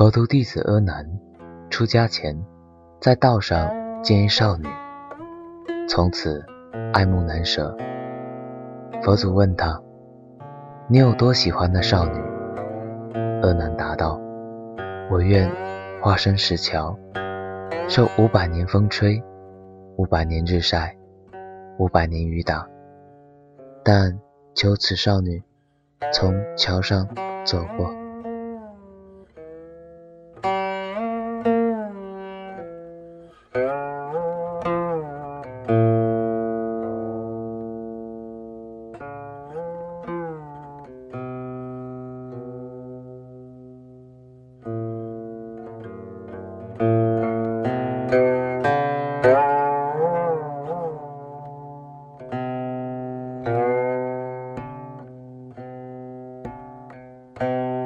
佛陀弟子阿难出家前，在道上见一少女，从此爱慕难舍。佛祖问他：“你有多喜欢那少女？”阿难答道：“我愿化身石桥，受五百年风吹，五百年日晒，五百年雨打，但求此少女从桥上走过。” thank uh you -huh.